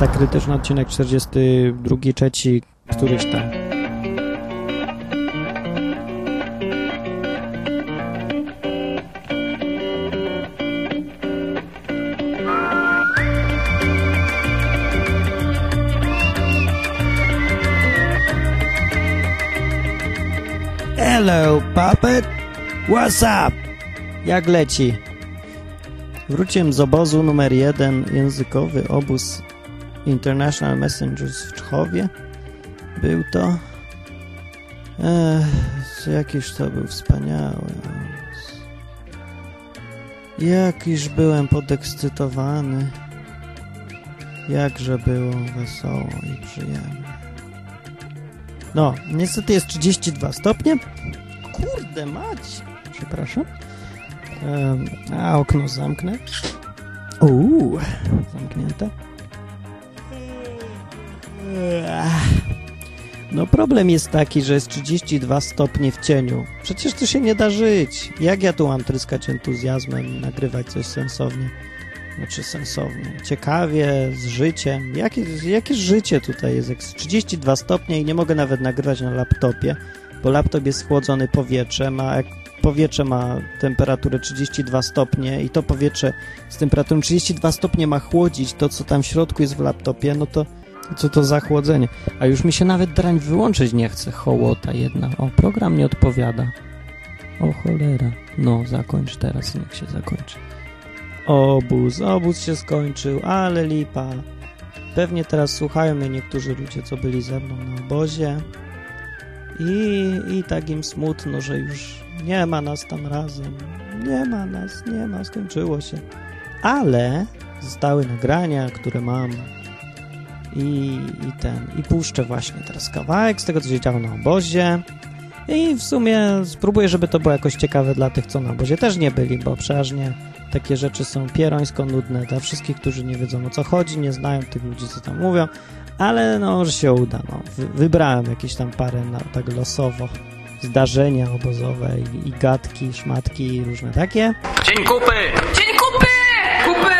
Masa Krytyczna, odcinek 42, trzeci, któryś tam. Hello, puppet! What's up? Jak leci? Wróciłem z obozu numer jeden, językowy obóz International Messengers w Czchowie. Był to... Ech, jakiż to był wspaniały. Jakiż byłem podekscytowany. Jakże było wesoło i przyjemnie. No, niestety jest 32 stopnie. Kurde mać! Przepraszam. A okno zamknę. Uuu, zamknięte. No problem jest taki, że jest 32 stopnie w cieniu. Przecież to się nie da żyć. Jak ja tu mam tryskać entuzjazmem, nagrywać coś sensownie? Znaczy sensownie. Ciekawie, z życiem. Jakie, jakie życie tutaj jest? Jak jest 32 stopnie i nie mogę nawet nagrywać na laptopie, bo laptop jest schłodzony powietrzem, a jak powietrze ma temperaturę 32 stopnie i to powietrze z temperaturą 32 stopnie ma chłodzić to, co tam w środku jest w laptopie, no to co to za chłodzenie? A już mi się nawet drań wyłączyć nie chce. Hołota jedna. O, program nie odpowiada. O cholera. No, zakończ teraz, niech się zakończy. Obóz, obóz się skończył, ale lipa. Pewnie teraz słuchają mnie niektórzy ludzie, co byli ze mną na obozie. I, I tak im smutno, że już nie ma nas tam razem. Nie ma nas, nie ma, skończyło się. Ale zostały nagrania, które mam i, i ten, i puszczę właśnie teraz kawałek z tego, co się działo na obozie. I w sumie spróbuję, żeby to było jakoś ciekawe dla tych, co na obozie też nie byli, bo przeważnie takie rzeczy są pierońsko nudne dla wszystkich, którzy nie wiedzą o co chodzi, nie znają tych ludzi, co tam mówią, ale no, może się uda. No. Wy, wybrałem jakieś tam parę na, tak losowo zdarzenia obozowe i, i gadki, szmatki i różne takie. Dzień kupy! Dzień kupy! Kupy!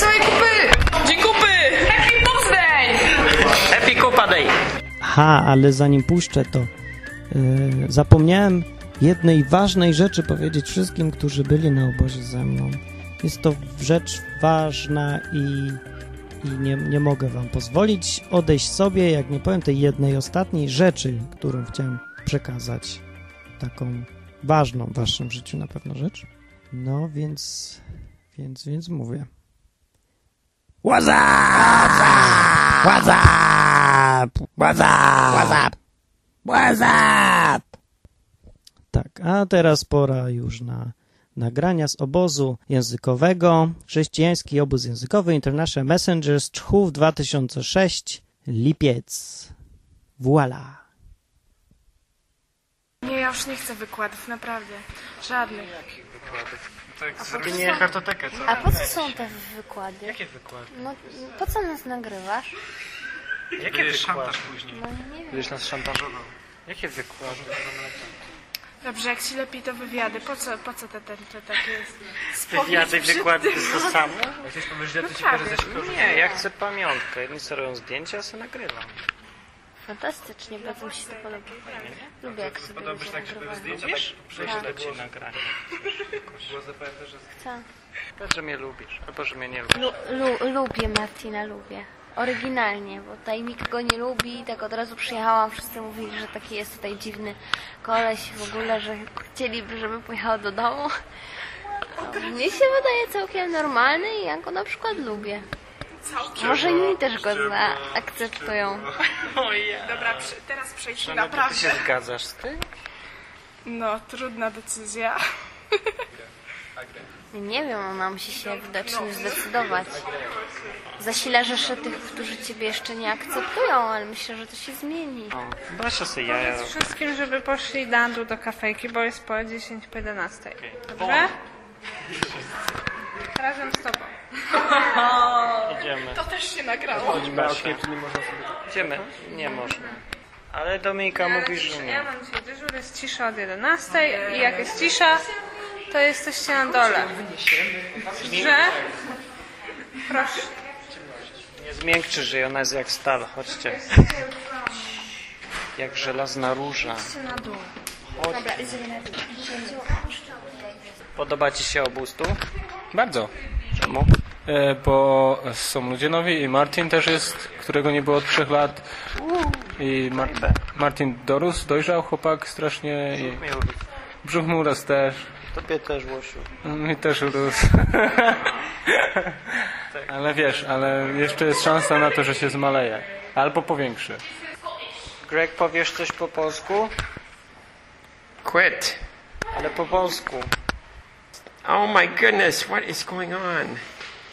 Dzień kupy! Day! Ha, ale zanim puszczę to, yy, zapomniałem jednej ważnej rzeczy powiedzieć wszystkim, którzy byli na obozie ze mną. Jest to rzecz ważna i, i nie, nie mogę wam pozwolić odejść sobie, jak nie powiem tej jednej ostatniej rzeczy, którą chciałem przekazać. Taką ważną w waszym życiu na pewno rzecz. No, więc, więc, więc mówię. What's up? What's up? What's up? What's up? What's up? Tak, a teraz pora już na nagrania z obozu językowego. Chrześcijański obóz językowy International Messengers Czchów 2006 Lipiec. Voila. Nie, ja już nie chcę wykładów, naprawdę. Żadnych. Zrobię nie kartotekę, co? A po co są te wykłady? Jakie wykłady? No, po co nas nagrywasz? Jakie wykłady? No nie wiem. Będziesz nas szantażował. Jakie wykłady? Dobrze, jak ci lepiej to wywiady, po co, po co te, te, te takie Wywiady, spowiedź wykłady przed to tym? samo? Chcesz powiedzieć, że to ci prawie. pokaże ze Nie, ja chcę pamiątkę. Jedni sobie robią zdjęcia, ja sobie nagrywam. Fantastycznie, bardzo mi się to podoba. Lubię jak sobie ludzie nagrywają. Wiesz? Prześlę ci nagranie. Chcę. Powiedz, że mnie lubisz, albo że mnie nie lubisz. Lu, lu, lubię Martina, lubię. Oryginalnie, bo tutaj nikt go nie lubi, tak od razu przyjechałam, wszyscy mówili, że taki jest tutaj dziwny koleś w ogóle, że chcieliby, żeby pojechał do domu. A Mnie się wydaje całkiem normalny i ja go na przykład lubię. Może inni też go zaakceptują. Dobra, przy, teraz przejdźmy Ty się zgadzasz z tym? No, trudna decyzja. Nie wiem, mam się się widocznie zdecydować. Zasila rzeszę tych, którzy ciebie jeszcze nie akceptują, ale myślę, że to się zmieni. O, Basia sobie jaja. Wszystkim, żeby poszli do Andu do kafejki, bo jest po 10 po 11. Dobrze? Razem z tobą. Idziemy. To też się nagrało. Basia. Idziemy. Nie można. Ale Dominika mówi, że Ja nie. mam dzisiaj dyżur, jest cisza od 11 i jak jest cisza, to jesteście na dole. Dobrze? Proszę. Nie zmiękczysz jej, ona jest jak stal. Chodźcie. Jak żelazna róża. Podoba ci się obóz tu? Bardzo. Czemu? E, bo są ludzie nowi i Martin też jest, którego nie było od trzech lat. I Mar Martin dorósł, dojrzał chłopak strasznie i brzuch mu urósł też. Tobie też, Łosiu. Mi też urósł. ale wiesz, ale jeszcze jest szansa na to, że się zmaleje. Albo powiększy. Greg, powiesz coś po polsku? Quit. Ale po polsku. Oh my goodness, what is going on?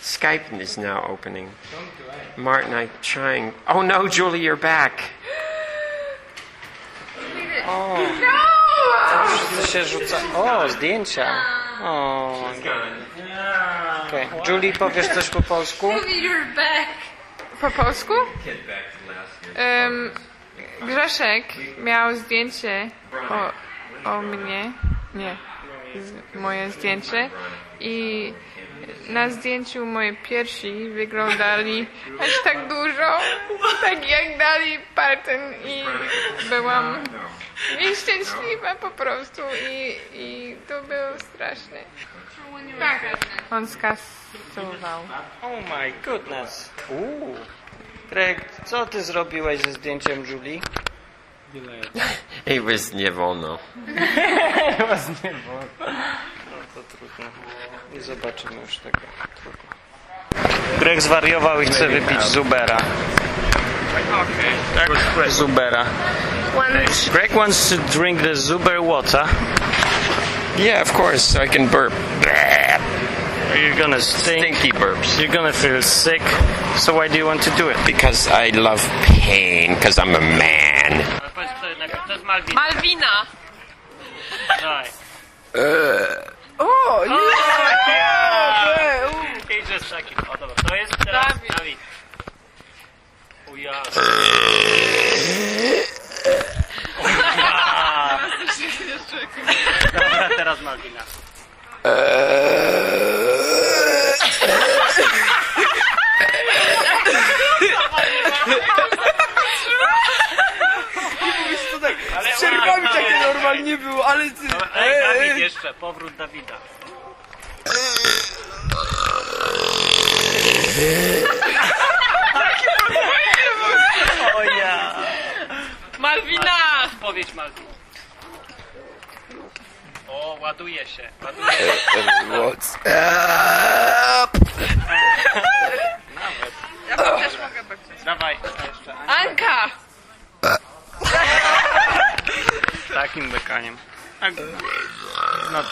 Skype is now opening. Martin, I'm trying. Oh no, Julie, you're back. Wszyscy się rzuca... O, zdjęcia. O, okay. Julie, powiesz coś po polsku? Po polsku? Um, Grzeszek miał zdjęcie o, o mnie. Nie. Z, moje zdjęcie. I na zdjęciu moje piersi wyglądali aż tak dużo, tak jak dali Parten i byłam nieszczęśliwa po prostu i, i to było straszne. Tak, on skasował. Oh my goodness. Uuu. Greg, co ty zrobiłeś ze zdjęciem Julie? It was nie wolno. To trudno. Nie zobaczymy już tego. Trudno. Greg zwariował i chce wypić Zubera. Tak? Zubera. Greg wants to drink the Zuber water. Yeah, of course, I can burp. You're gonna stink. Stinky burps. You're gonna feel sick. So why do you want to do it? Because I love pain, because I'm a man. To jest Malwina. Malwina! Daj. O, Idziesz taki. O dobra, to jest teraz Dawid. Dawid. O ja. Dobra, teraz Malwina. Z przerwami takie normalnie było, ale ty... Ej, Dawid jeszcze, powrót Dawida. O ja. Malwina! Powiedz Malwin. O, ładuje się, ładuje się. What's up? Ja też mogę być. Dawaj, jeszcze. Anka! Takim bekaniem. A, No to...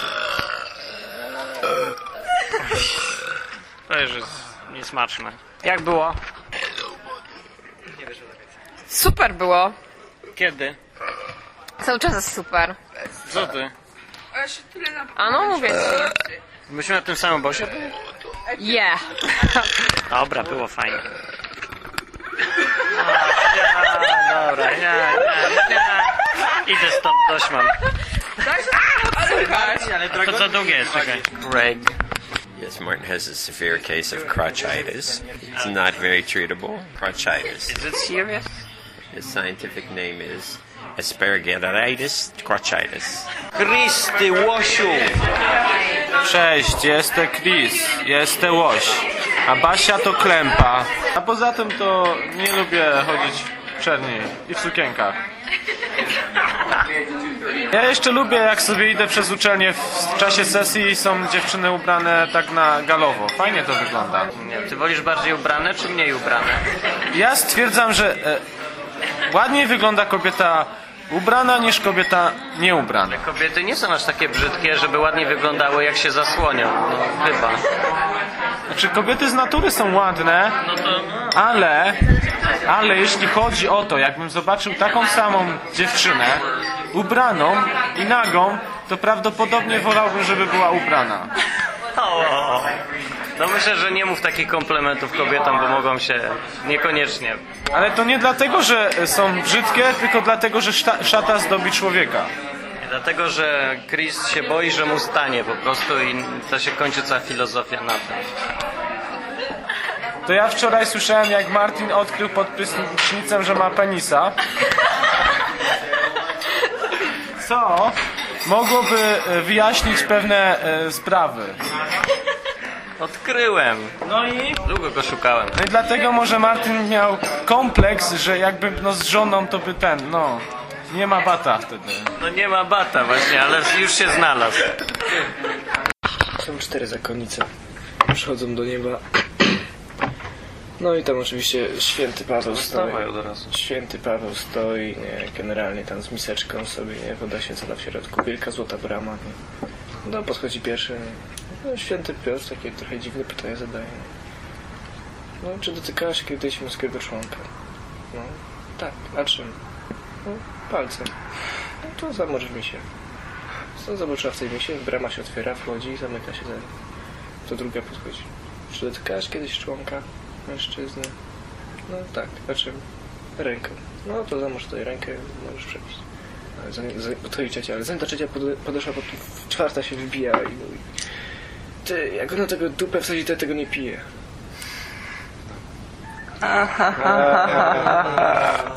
To już jest niesmaczne. Jak było? Super było. Kiedy? Cały czas jest super. Co ty? A no mówię ci. Myśmy na tym samym bosie byli? Yeah. Dobra, było fajnie. A, dobra, ja, ja, ja. Idę stąd, dość mam. To za długie jest, czekaj. Greg. Yes, Martin has a severe case of crotchitis. It's not very treatable. Crotchitis. Is it serious? His scientific name is asparagitis crotchitis. Kristy, Łosiu! Cześć, jestem Chris, jestem Łoś, a Basia to Klępa. A poza tym to nie lubię chodzić w czerni i w sukienkach. Ja jeszcze lubię, jak sobie idę przez uczelnię w czasie sesji i są dziewczyny ubrane tak na galowo. Fajnie to wygląda. Nie, ty wolisz bardziej ubrane czy mniej ubrane? Ja stwierdzam, że łaźniej wygląda kobieta ubrana niż kobieta nieubrana. Kobiety nie są aż takie brzydkie, żeby ładnie wyglądały jak się zasłonią. No, chyba. Znaczy kobiety z natury są ładne, ale, ale jeśli chodzi o to, jakbym zobaczył taką samą dziewczynę, ubraną i nagą, to prawdopodobnie wolałbym, żeby była ubrana. No myślę, że nie mów takich komplementów kobietom, bo mogą się niekoniecznie. Ale to nie dlatego, że są brzydkie, tylko dlatego, że szta, szata zdobi człowieka. Dlatego, że Chris się boi, że mu stanie po prostu i to się kończy cała filozofia na tym. to ja wczoraj słyszałem, jak Martin odkrył pod prysznicem, że ma penisa. Co mogłoby e, wyjaśnić pewne e, sprawy. Odkryłem. No i? Długo go szukałem. No i dlatego może Martin miał kompleks, że jakby no z żoną to by ten, no... Nie ma bata wtedy. No nie ma bata właśnie, ale już się znalazł. Są cztery zakonnice. Przychodzą do nieba. No i tam oczywiście święty Paweł stoi. Od razu. Święty Paweł stoi, nie, generalnie tam z miseczką sobie, nie, woda się cala w środku, wielka złota brama, nie. No podchodzi pierwszy, no, święty Piotr takie trochę dziwne pytania zadaje. No, czy dotykałeś się kiedyś męskiego członka? No, tak, a czym? No, palcem. No to zamorz w misie. No, zobaczyła w tej misie, brama się otwiera, wchodzi i zamyka się nim. To druga podchodzi. Czy dotykałeś kiedyś członka mężczyzny? No tak, a czym? Ręką. No to zamorz tutaj rękę, możesz przejść. Zanim, zanim, to i trzecia, ale zanim ta pod, podeszła, pod, czwarta się wybija i mówi Ty, jak ona tego dupę wsadzi, to ja tego nie pije.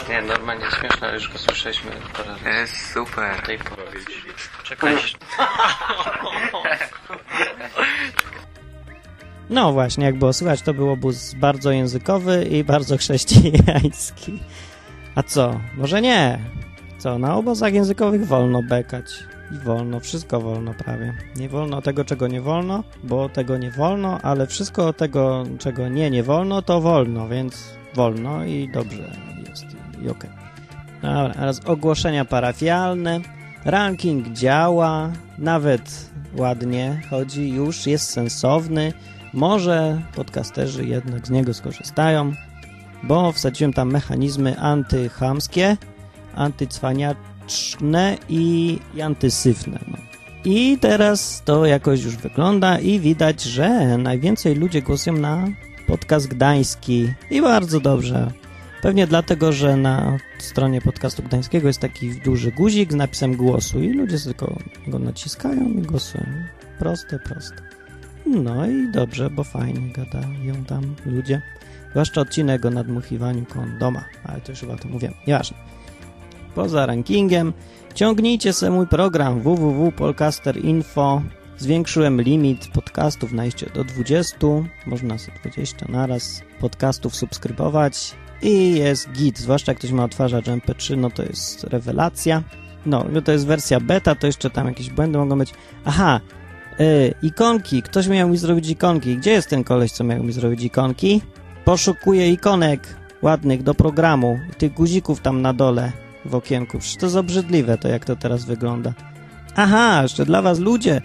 Nie, normalnie śmieszne, ale już go słyszeliśmy parę razy. Jest super. Tej powieści. Czekaj. No właśnie, jak było słychać, to był obóz bardzo językowy i bardzo chrześcijański. A co? Może nie? Co, na obozach językowych wolno bekać. I wolno, wszystko wolno prawie. Nie wolno tego, czego nie wolno, bo tego nie wolno, ale wszystko tego, czego nie, nie wolno, to wolno, więc wolno i dobrze jest i, okej. Dobra, teraz ogłoszenia parafialne. Ranking działa, nawet ładnie chodzi, już jest sensowny. Może podcasterzy jednak z niego skorzystają, bo wsadziłem tam mechanizmy antychamskie, antycwaniaczne i, i antysyfne. No. I teraz to jakoś już wygląda i widać, że najwięcej ludzie głosują na podcast gdański i bardzo dobrze. Pewnie dlatego, że na stronie podcastu gdańskiego jest taki duży guzik z napisem głosu i ludzie tylko go naciskają i głosują. Proste, proste. No i dobrze, bo fajnie gadają tam ludzie. Zwłaszcza odcinek o nadmuchiwaniu kondoma, ale to już chyba to mówiłem. Nieważne. Poza rankingiem ciągnijcie sobie mój program www.polcaster.info Zwiększyłem limit podcastów na iście do 20. Można sobie 20 naraz podcastów subskrybować i jest git. Zwłaszcza jak ktoś ma odtwarzacz MP3, no to jest rewelacja. No, to jest wersja beta, to jeszcze tam jakieś błędy mogą być. Aha, yy, ikonki. Ktoś miał mi zrobić ikonki. Gdzie jest ten koleś, co miał mi zrobić ikonki? Poszukuję ikonek ładnych do programu. Tych guzików tam na dole w okienku. Przecież to jest obrzydliwe, to jak to teraz wygląda. Aha, jeszcze dla was ludzie,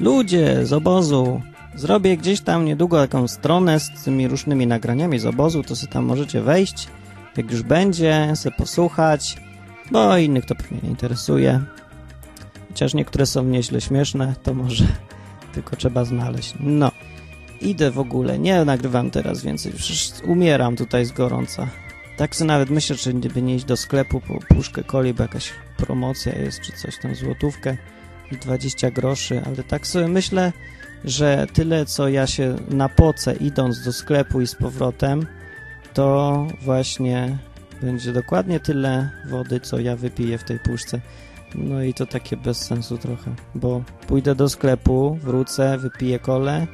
ludzie z obozu. Zrobię gdzieś tam niedługo taką stronę z tymi różnymi nagraniami z obozu, to sobie tam możecie wejść, jak już będzie, sobie posłuchać, bo innych to pewnie nie interesuje. Chociaż niektóre są nieźle śmieszne, to może tylko trzeba znaleźć. No, idę w ogóle, nie nagrywam teraz więcej, przecież umieram tutaj z gorąca. Tak sobie nawet myślę, czy by nie iść do sklepu po puszkę coli, bo jakaś promocja jest, czy coś tam, złotówkę i 20 groszy, ale tak sobie myślę, że tyle, co ja się napocę idąc do sklepu i z powrotem, to właśnie będzie dokładnie tyle wody, co ja wypiję w tej puszce. No i to takie bez sensu trochę, bo pójdę do sklepu, wrócę, wypiję kole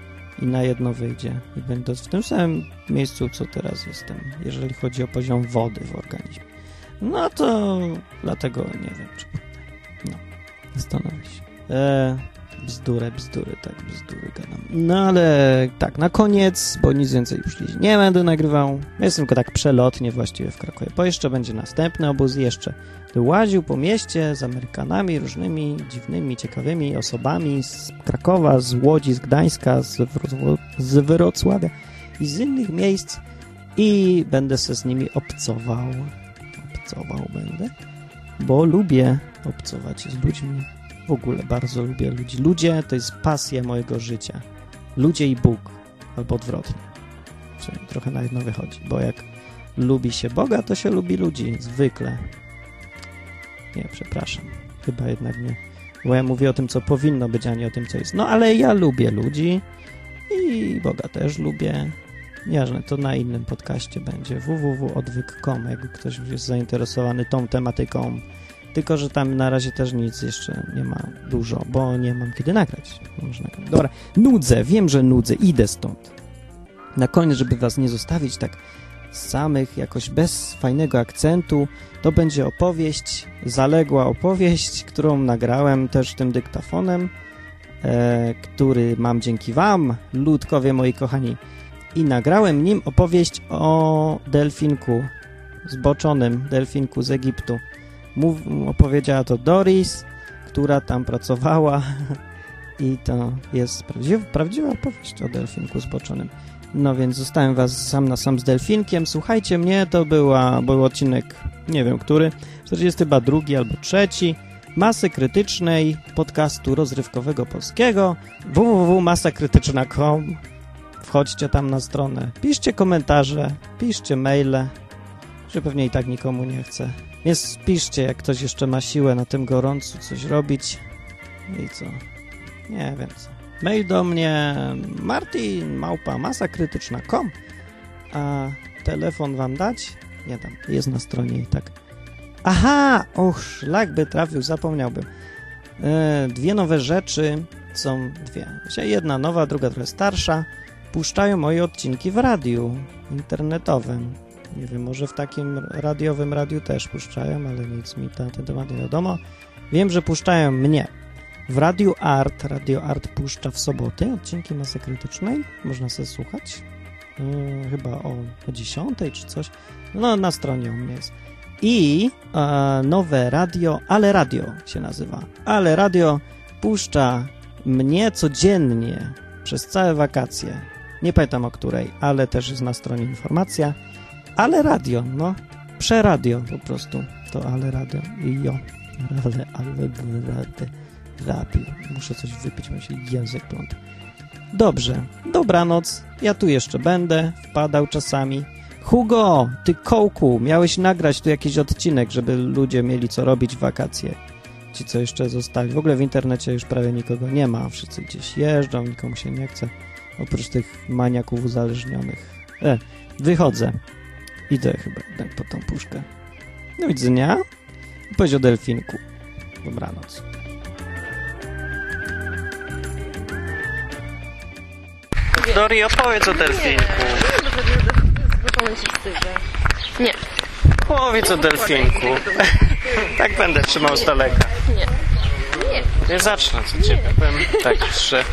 i na jedno wyjdzie. I będę w tym samym miejscu, co teraz jestem, jeżeli chodzi o poziom wody w organizmie. No to dlatego nie wiem, czy. No, zastanowię się. Eee, bzdury, bzdury, tak, bzdury gadam. No ale tak, na koniec, bo nic więcej już nie będę nagrywał. Jestem tylko tak przelotnie właściwie w Krakowie, bo jeszcze będzie następny obóz, jeszcze łaził po mieście z Amerykanami, różnymi dziwnymi, ciekawymi osobami z Krakowa, z Łodzi, z Gdańska, z, Wro z Wrocławia i z innych miejsc i będę se z nimi obcował. Obcował będę, bo lubię obcować z ludźmi. W ogóle bardzo lubię ludzi. Ludzie to jest pasja mojego życia. Ludzie i Bóg, albo odwrotnie. Czyli trochę na jedno wychodzi, bo jak lubi się Boga, to się lubi ludzi, zwykle. Nie, przepraszam. Chyba jednak nie. Bo ja mówię o tym, co powinno być, a nie o tym, co jest. No, ale ja lubię ludzi i Boga też lubię. Nieważne, to na innym podcaście będzie www.odwyk.com, jakby ktoś jest zainteresowany tą tematyką. Tylko, że tam na razie też nic jeszcze nie ma dużo, bo nie mam kiedy nagrać. Można... Dobra, nudzę, wiem, że nudzę, idę stąd. Na koniec, żeby was nie zostawić tak samych, jakoś bez fajnego akcentu, to będzie opowieść, zaległa opowieść, którą nagrałem też tym dyktafonem, e, który mam dzięki wam, ludkowie moi kochani. I nagrałem nim opowieść o delfinku, zboczonym delfinku z Egiptu. Mów, opowiedziała to Doris, która tam pracowała i to jest prawdziwa, prawdziwa opowieść o delfinku zboczonym. No więc zostałem was sam na sam z delfinkiem. Słuchajcie mnie, to była, był odcinek, nie wiem który, 42 albo trzeci masy krytycznej podcastu rozrywkowego polskiego www.masakrytyczna.com Wchodźcie tam na stronę, piszcie komentarze, piszcie maile, że pewnie i tak nikomu nie chce. Więc piszcie, jak ktoś jeszcze ma siłę na tym gorącu coś robić. I co? Nie wiem co. Mail do mnie martin małpa masakrytyczna.com A telefon wam dać? Nie dam. Jest na stronie i tak. Aha! Och, szlak by trafił, zapomniałbym. E, dwie nowe rzeczy są dwie. Jedna nowa, druga trochę starsza. Puszczają moje odcinki w radiu internetowym. Nie wiem, może w takim radiowym radiu też puszczają, ale nic mi na ten temat nie wiadomo. Wiem, że puszczają mnie. W Radiu Art, Radio Art puszcza w soboty odcinki Masy Krytycznej. Można sobie słuchać. Yy, chyba o, o 10 czy coś. No, na stronie u mnie jest. I e, nowe radio, Ale Radio się nazywa. Ale Radio puszcza mnie codziennie przez całe wakacje. Nie pamiętam o której, ale też jest na stronie informacja. Ale radio, no. Przeradio po prostu. To ale radio. I jo. Ale, ale, ale, radio. Muszę coś wypić, bo się język pląta. Dobrze. Dobranoc. Ja tu jeszcze będę. Wpadał czasami. Hugo, ty kołku, miałeś nagrać tu jakiś odcinek, żeby ludzie mieli co robić w wakacje. Ci, co jeszcze zostali. W ogóle w internecie już prawie nikogo nie ma. Wszyscy gdzieś jeżdżą, nikomu się nie chce. Oprócz tych maniaków uzależnionych. E, wychodzę. Idę chyba jednak po tą puszkę. Do widzenia. Powiedz o delfinku. Dobranoc. Dori, opowiedz o delfinku. Nie. Powiedz o delfinku. tak będę trzymał z daleka. Nie. Nie zacznę, co ciebie powiem tak, że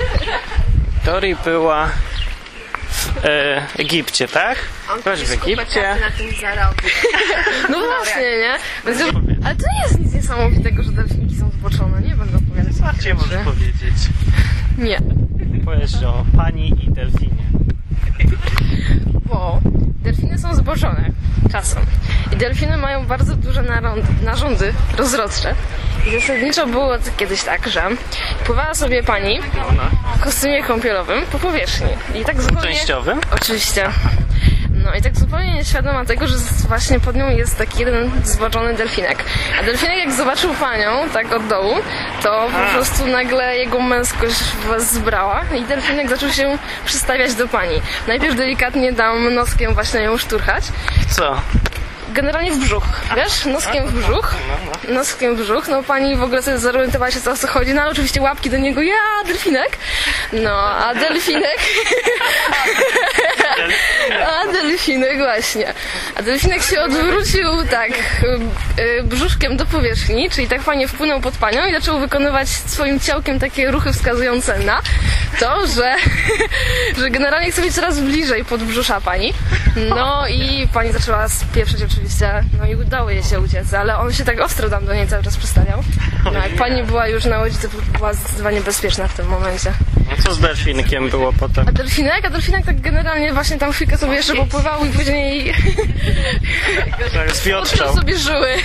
Dori była e, Egipcie, tak? Byłaś w Egipcie. na tym zarobić. No właśnie, nie? Więc, ale to nie jest nic niesamowitego, że delfinki są zboczone. Nie będę opowiadać. Bardziej możesz powiedzieć. Nie. Powiedz o pani i delfinie. Bo delfiny są zboczone czasem. I delfiny mają bardzo duże narządy, narządy rozrodcze. I zasadniczo było to kiedyś tak, że pływała sobie pani w kostiumie kąpielowym po powierzchni. I tak zupełnie... Częściowym? Oczywiście. No i tak zupełnie nieświadoma tego, że właśnie pod nią jest taki jeden zboczony delfinek. A delfinek jak zobaczył panią, tak od dołu, to po prostu nagle jego męskość was zbrała i delfinek zaczął się przystawiać do pani. Najpierw delikatnie dam noskiem właśnie ją szturchać. Co? Generalnie w brzuch, wiesz? Noskiem w brzuch. Noskiem w brzuch. No pani w ogóle sobie zorientowała się, co o co chodzi. No ale oczywiście łapki do niego. Ja, delfinek. No, a delfinek... A delfinek właśnie. A delfinek się odwrócił tak y, y, brzuszkiem do powierzchni, czyli tak fajnie wpłynął pod panią i zaczął wykonywać swoim ciałkiem takie ruchy wskazujące na to, że, że generalnie chce być coraz bliżej podbrzusza pani. No i pani zaczęła spieprzeć oczywiście, no i udało jej się uciec, ale on się tak ostro tam do niej cały czas przystawiał. No jak pani była już na łodzi, to była zdecydowanie bezpieczna w tym momencie. No co z delfinkiem było potem? A delfinek? A delfinek tak generalnie właśnie tam chwilkę sobie jeszcze popływał i później Tak, Zwiotczał. sobie żyły.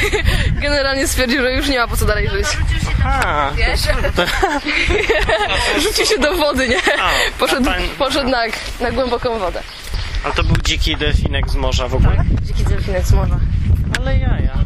Generalnie stwierdził, że już nie ma po co dalej żyć. A, Rzucił się do wody, nie? A, Poszedł, a poszedł na, na głęboką wodę. a to był dziki delfinek z morza w ogóle? Dziki delfinek z morza. Ale jaja.